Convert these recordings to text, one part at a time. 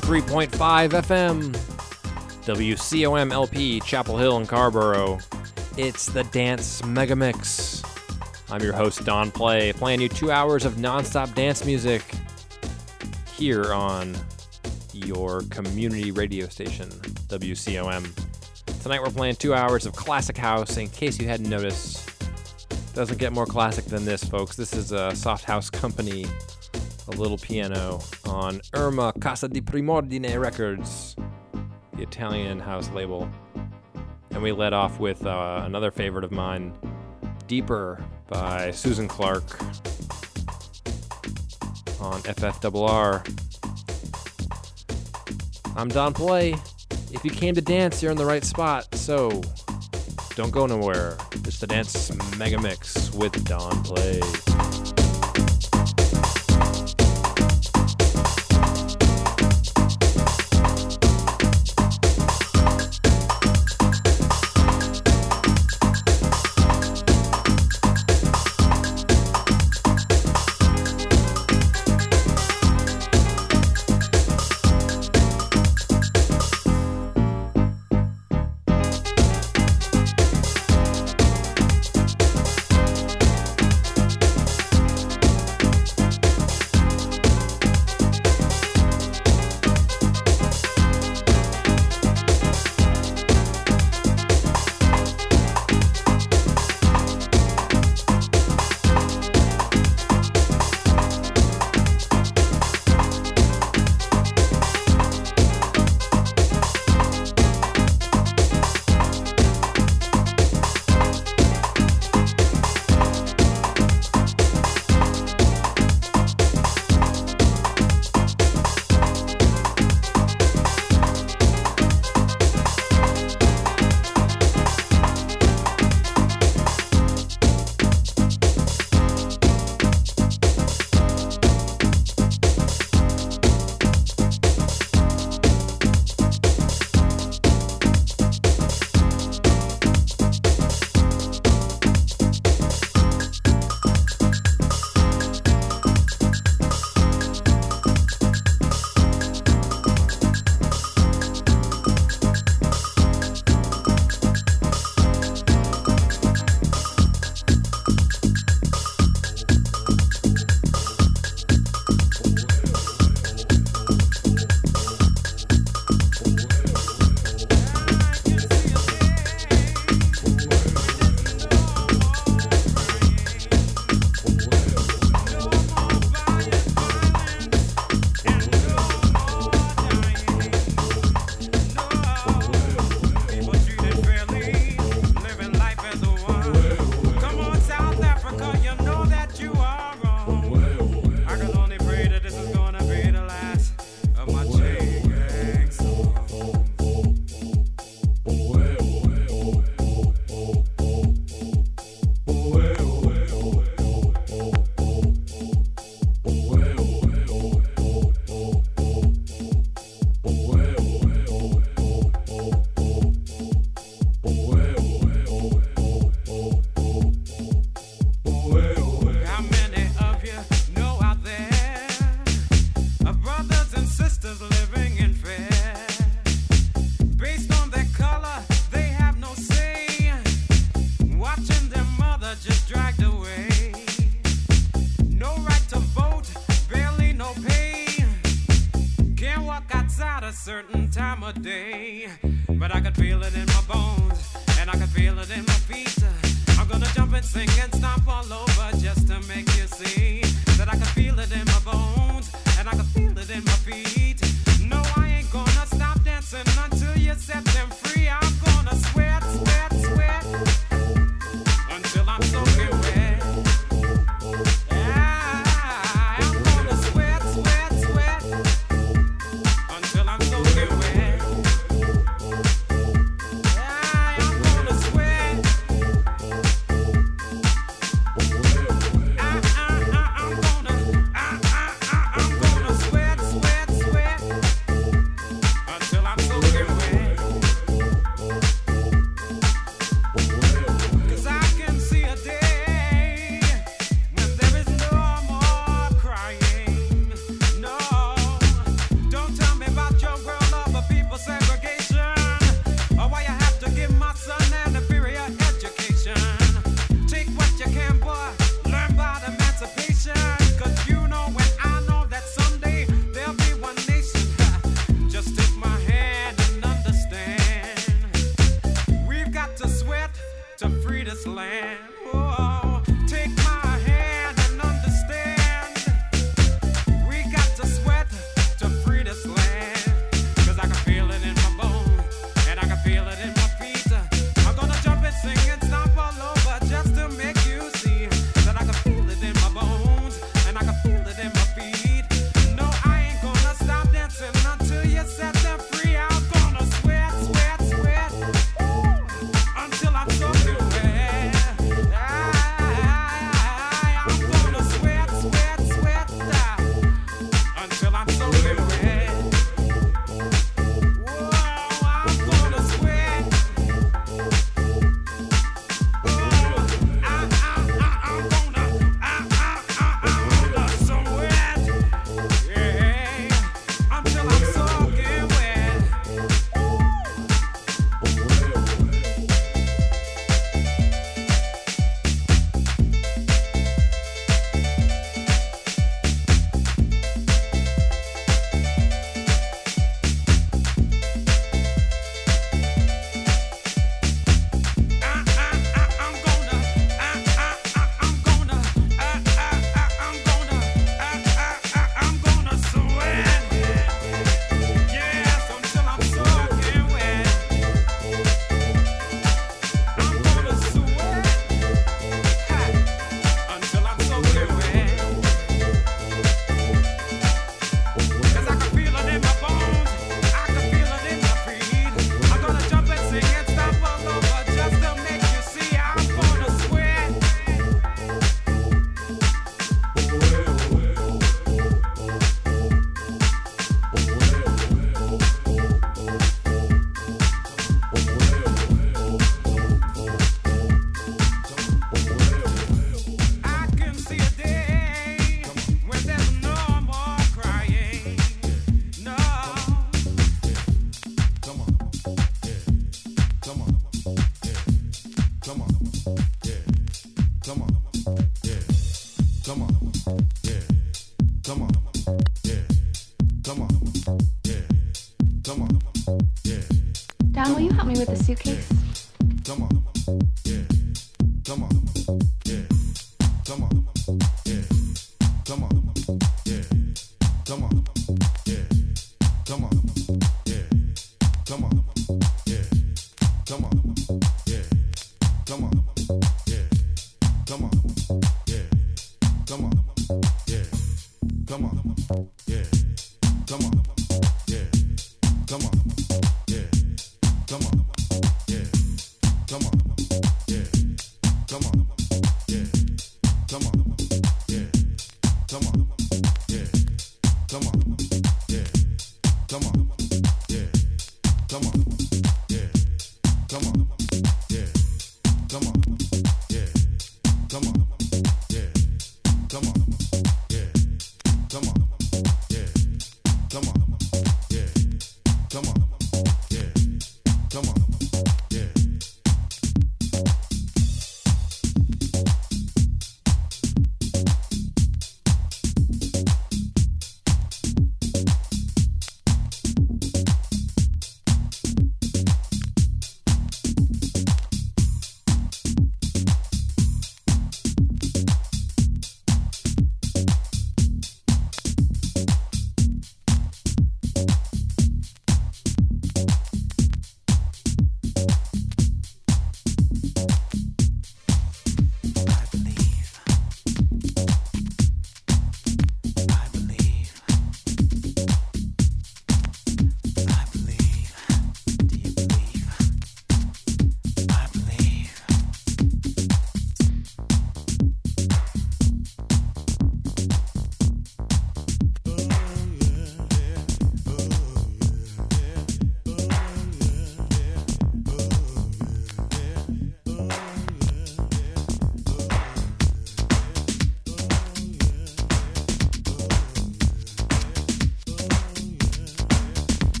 103.5 FM, WCOM LP, Chapel Hill and Carrboro. It's the Dance Megamix. I'm your host, Don Play, playing you two hours of nonstop dance music here on your community radio station, WCOM. Tonight we're playing two hours of classic house. In case you hadn't noticed, doesn't get more classic than this, folks. This is a soft house company, a little piano on Irma Casa di Primordine Records, the Italian house label. And we led off with uh, another favorite of mine, Deeper by Susan Clark on FFRR. I'm Don Play. If you came to dance, you're in the right spot, so don't go nowhere. It's the Dance Mega Mix with Don Play.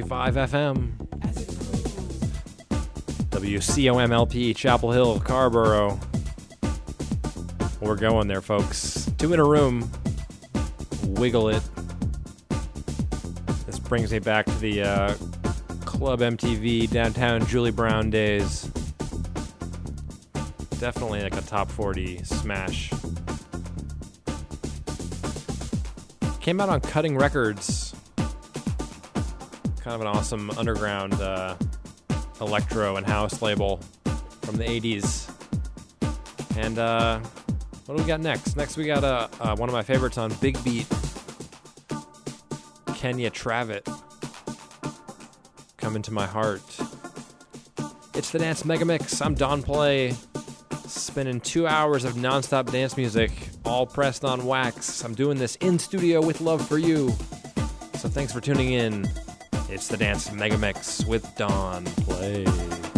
1035 FM. WCOMLP, Chapel Hill, Carrboro. We're going there, folks. Two in a room. Wiggle it. This brings me back to the uh, Club MTV downtown Julie Brown days. Definitely like a top 40 smash. Came out on Cutting Records kind of an awesome underground uh, electro and house label from the 80s. And uh, what do we got next? Next, we got uh, uh, one of my favorites on Big Beat, Kenya Travitt, Come Into My Heart. It's the Dance Megamix. I'm Don Play, spending two hours of nonstop dance music, all pressed on wax. I'm doing this in studio with love for you. So thanks for tuning in. It's the dance mega mix with Dawn. Play.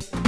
day.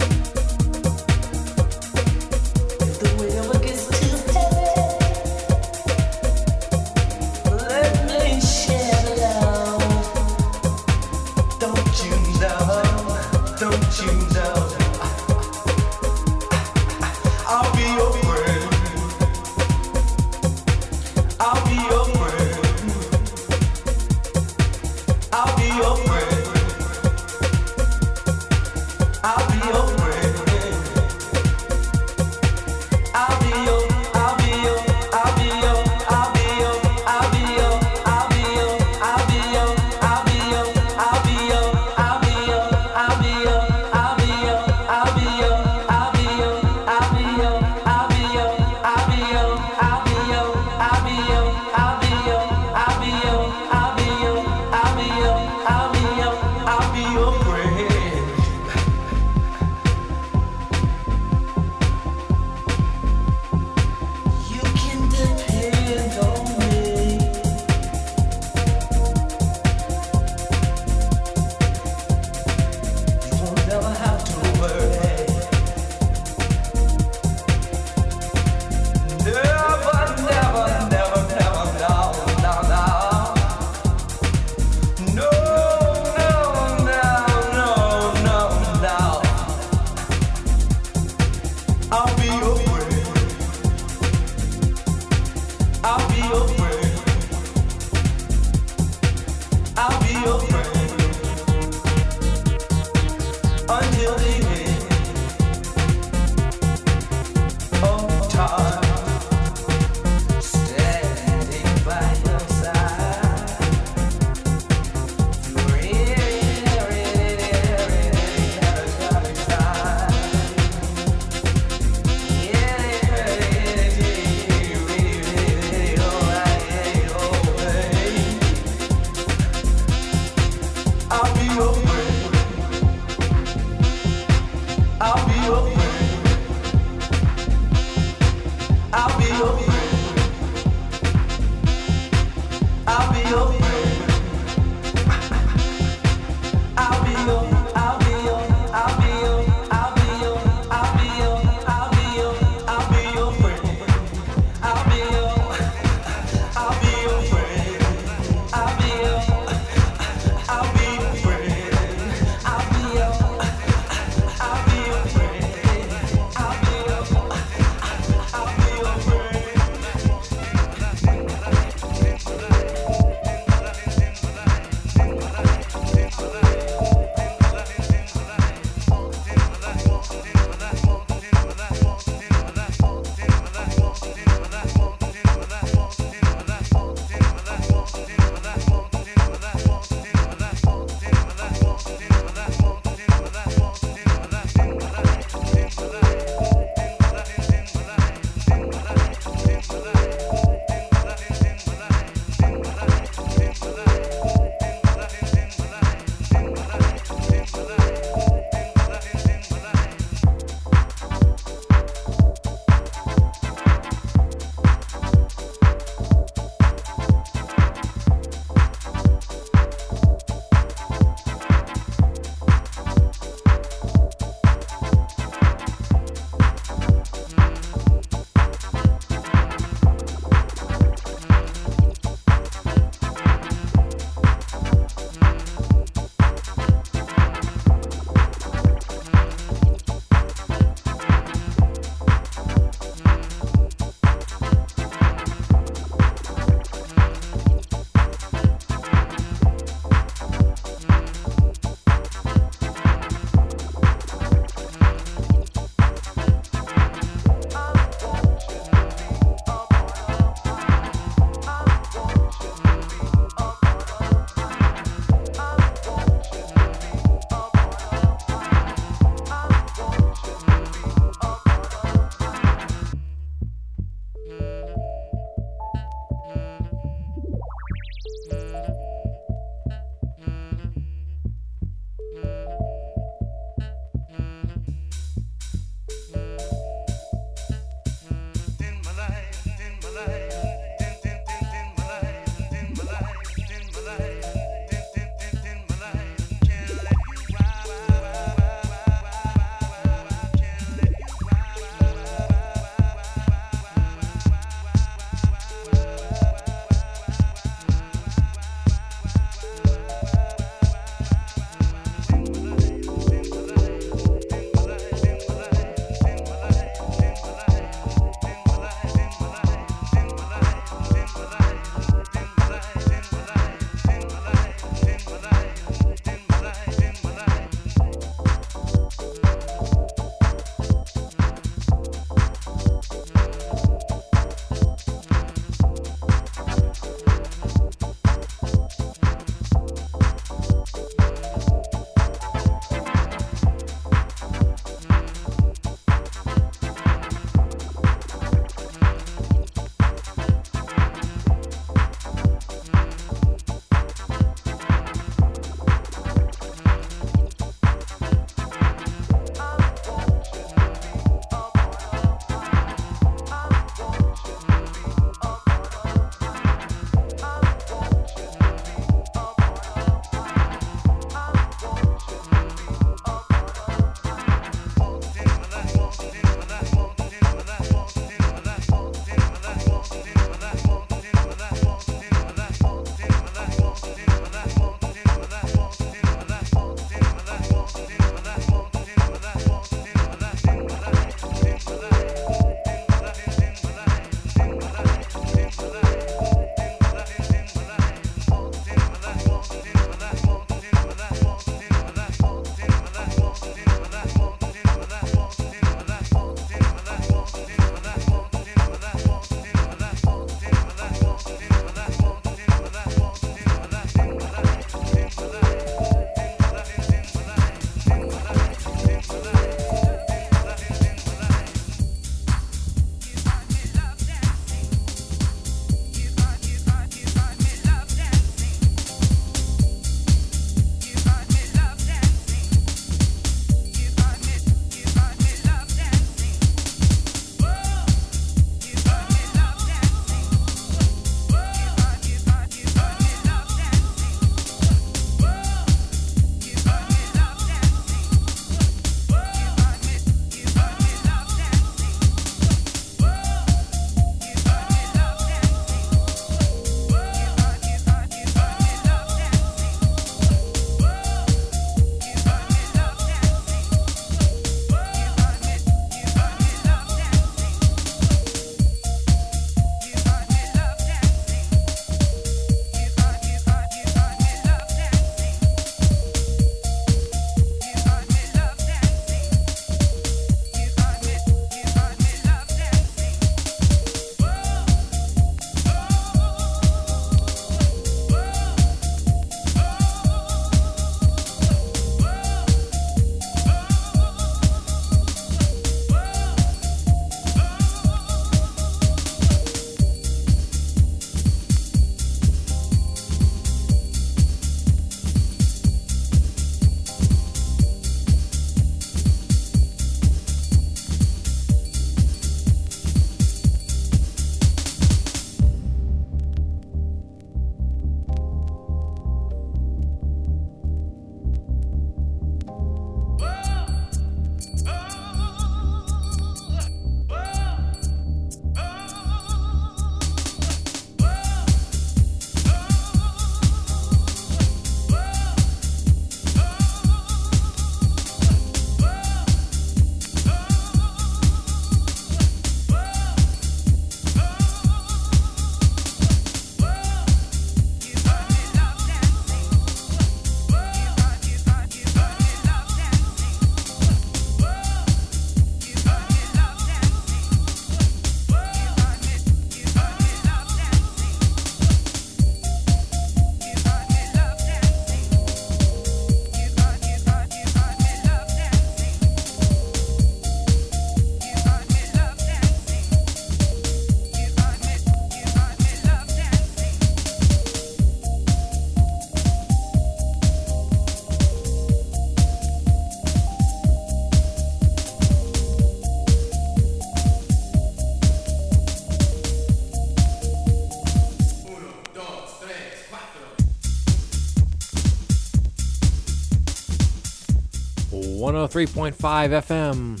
103.5 FM,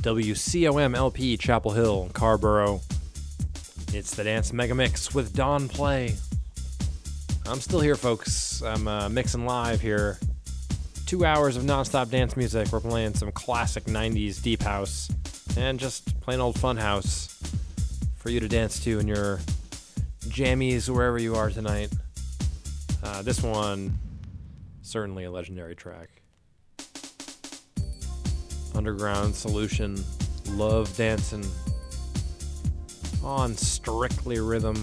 WCOM LP, Chapel Hill, Carrboro. It's the Dance Mega Mix with Don Play. I'm still here, folks. I'm uh, mixing live here. Two hours of nonstop dance music. We're playing some classic 90s deep house and just plain old fun house for you to dance to in your jammies wherever you are tonight. Uh, this one, certainly a legendary track. Underground Solution, Love Dancing on Strictly Rhythm,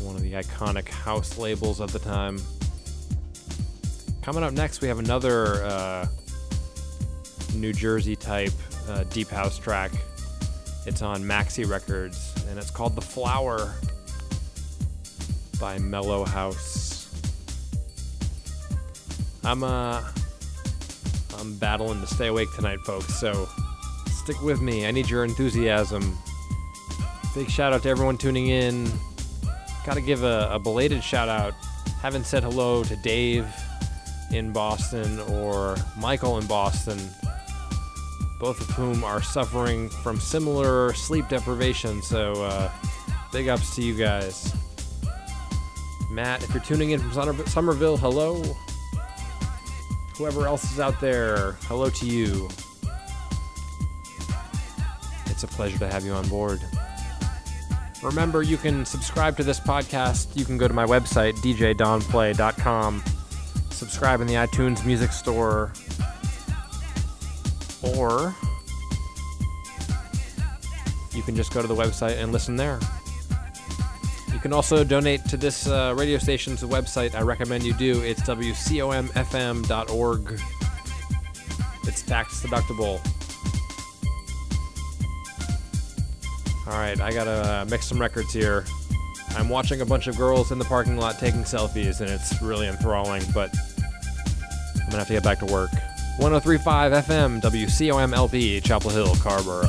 one of the iconic house labels of the time. Coming up next, we have another uh, New Jersey type uh, deep house track. It's on Maxi Records, and it's called The Flower by Mellow House. I'm uh I'm battling to stay awake tonight, folks, so stick with me. I need your enthusiasm. Big shout out to everyone tuning in. Gotta give a, a belated shout out. Haven't said hello to Dave in Boston or Michael in Boston, both of whom are suffering from similar sleep deprivation, so uh, big ups to you guys. Matt, if you're tuning in from Somerville, hello. Whoever else is out there, hello to you. It's a pleasure to have you on board. Remember, you can subscribe to this podcast. You can go to my website, djdonplay.com, subscribe in the iTunes Music Store, or you can just go to the website and listen there. You can also donate to this uh, radio station's website. I recommend you do. It's wcomfm.org. It's tax deductible. All right, I gotta uh, mix some records here. I'm watching a bunch of girls in the parking lot taking selfies, and it's really enthralling, but I'm gonna have to get back to work. 1035 FM, WCOM LP, Chapel Hill, Carrboro.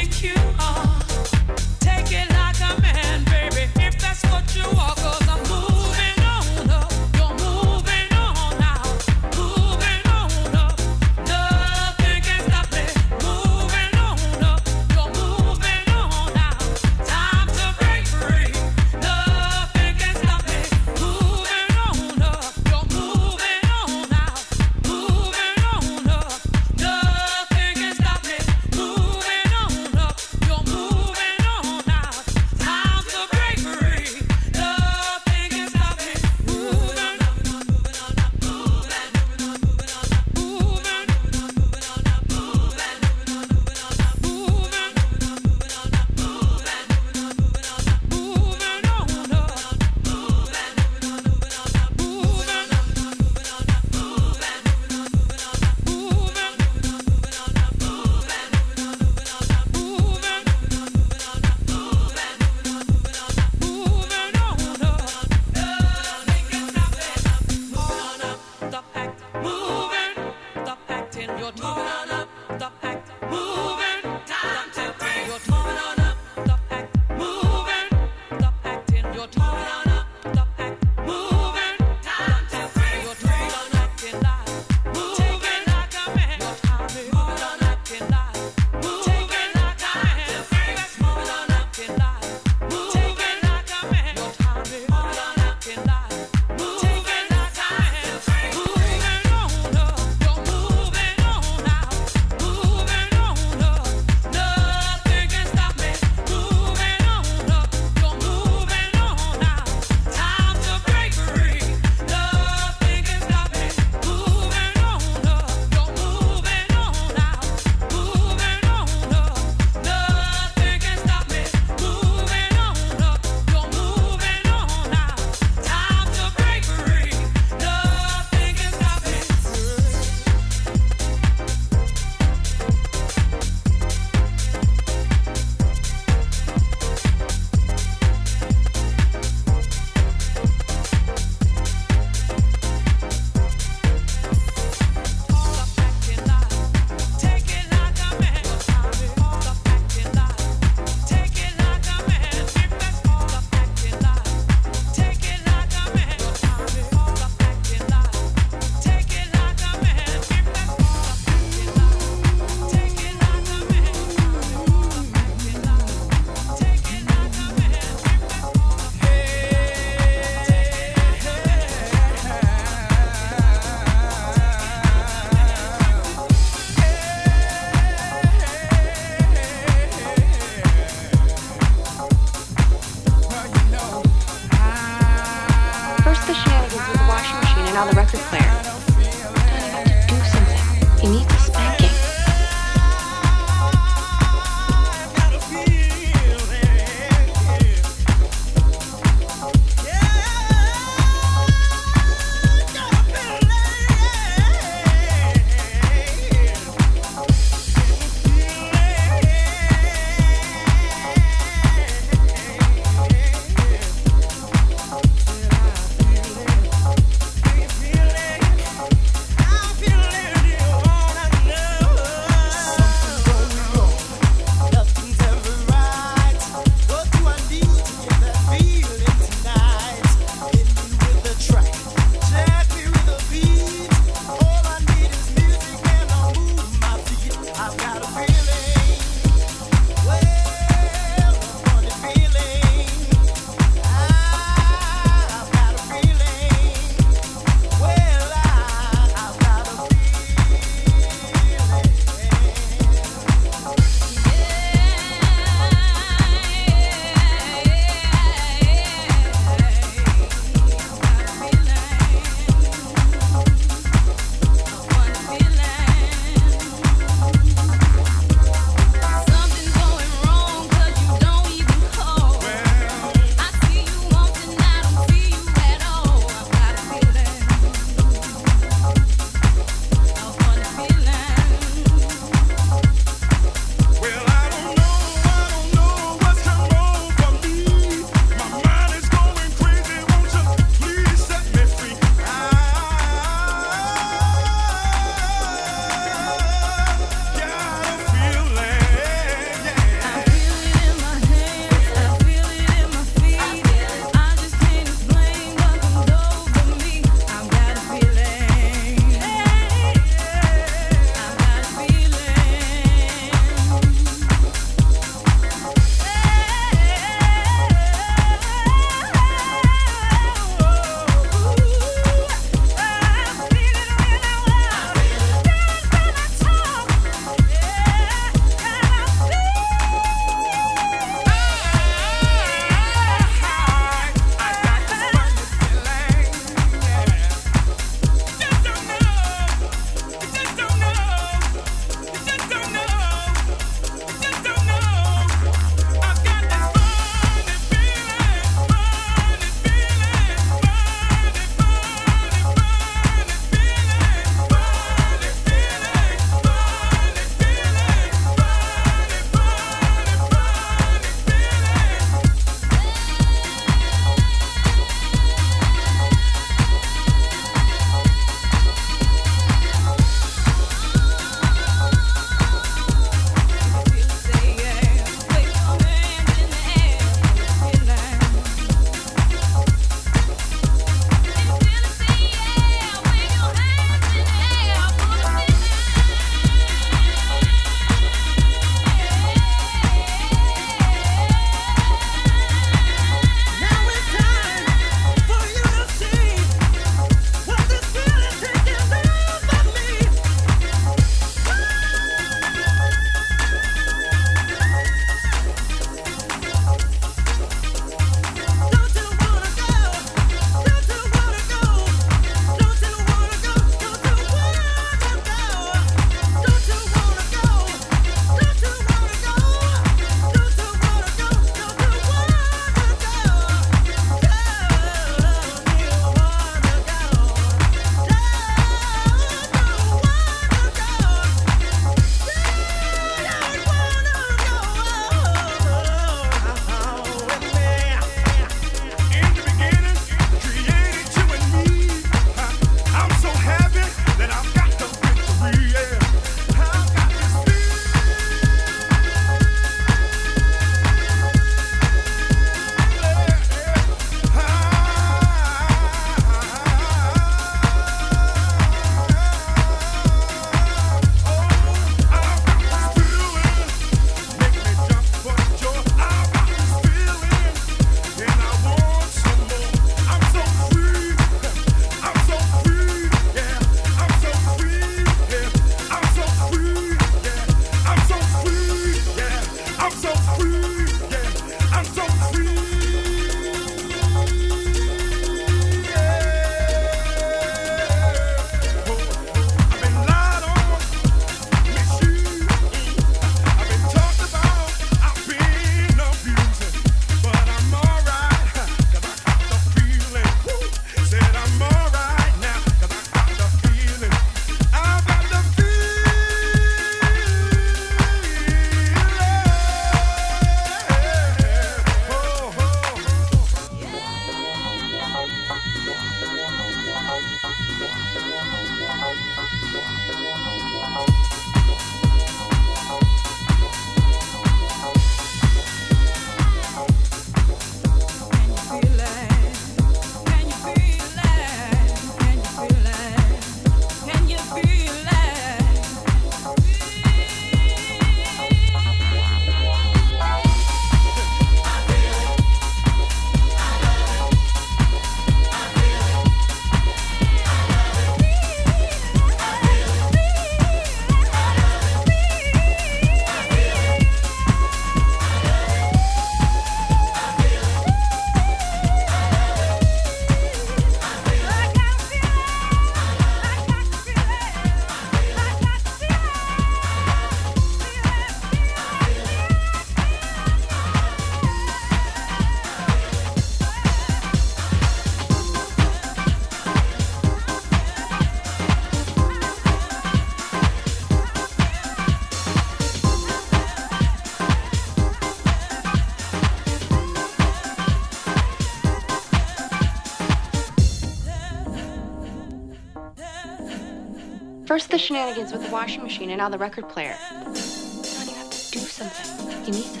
First the shenanigans with the washing machine and now the record player. Son, you have to do something. He needs a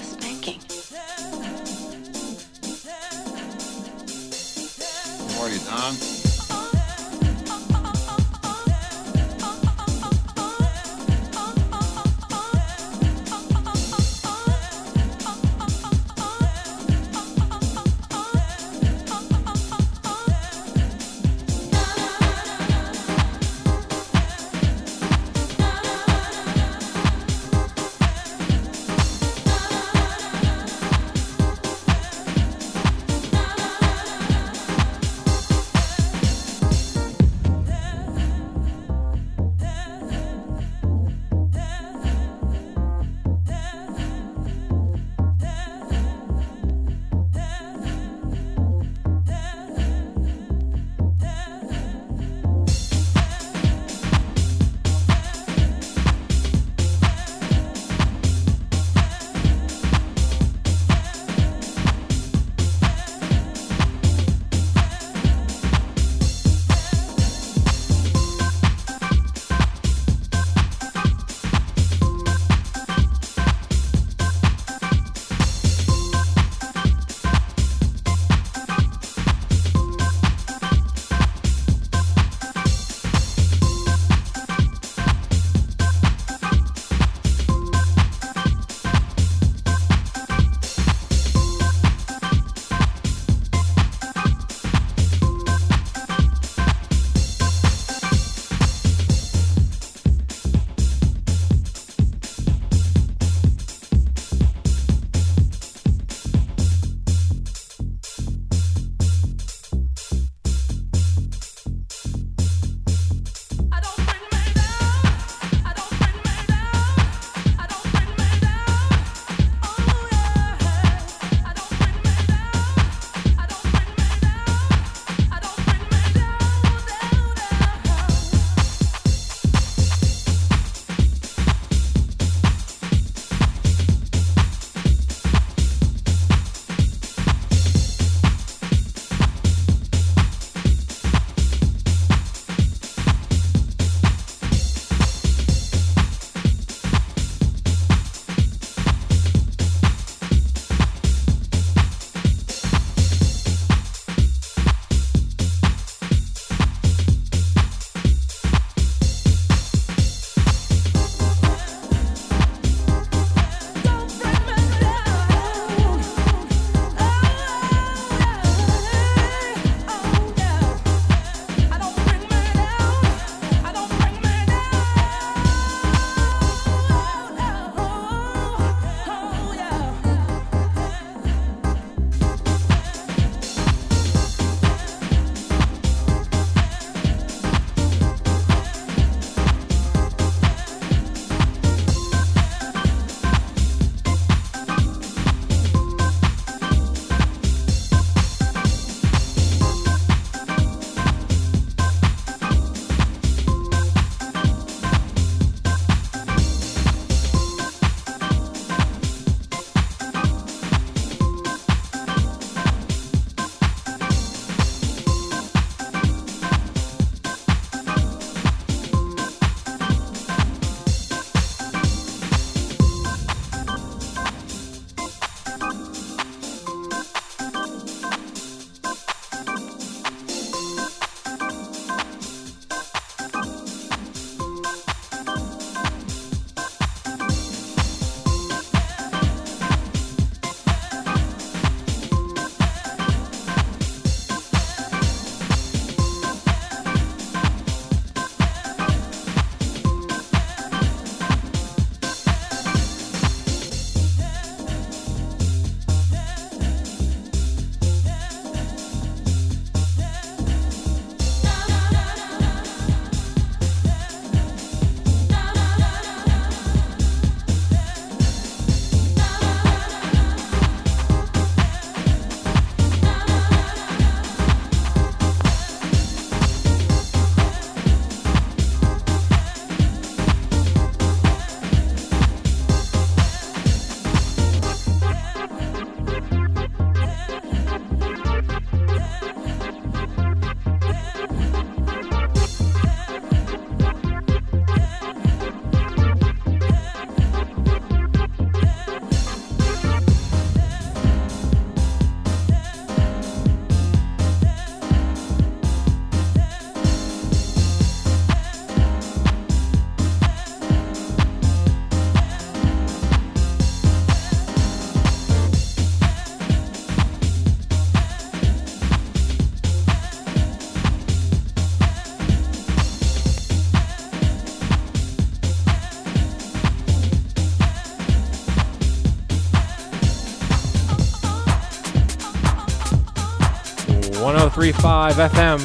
1035 FM.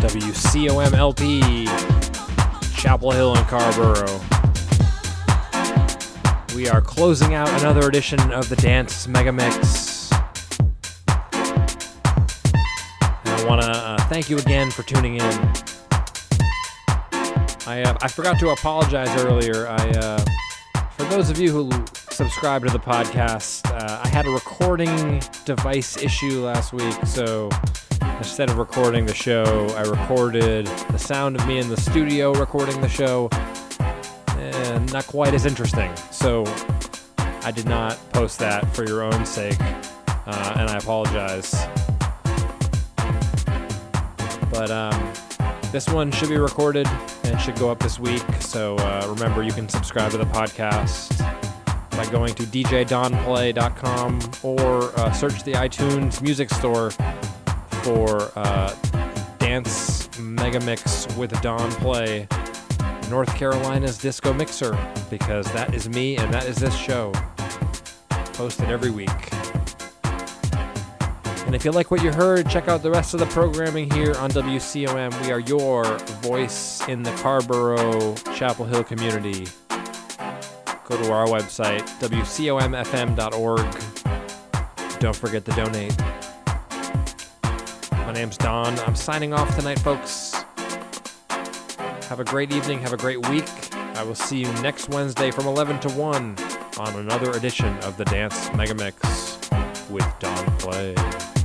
WCOM LP, Chapel Hill and Carrboro. We are closing out another edition of the Dance Mega Mix. And I want to uh, thank you again for tuning in. I uh, I forgot to apologize earlier. I uh, for those of you who subscribe to the podcast, uh, I had a recording device issue last week, so instead of recording the show, I recorded the sound of me in the studio recording the show. And not quite as interesting. So I did not post that for your own sake, uh, and I apologize. But um, this one should be recorded and should go up this week. So uh, remember, you can subscribe to the podcast by going to djdonplay.com or uh, search the iTunes Music Store for uh, Dance Mega Mix with Don Play, North Carolina's Disco Mixer, because that is me and that is this show. Posted every week. And if you like what you heard, check out the rest of the programming here on WCOM. We are your voice in the Carrboro Chapel Hill community. Go to our website, WCOMFM.org. Don't forget to donate. My name's Don. I'm signing off tonight, folks. Have a great evening. Have a great week. I will see you next Wednesday from 11 to 1 on another edition of the Dance Megamix with Don Play.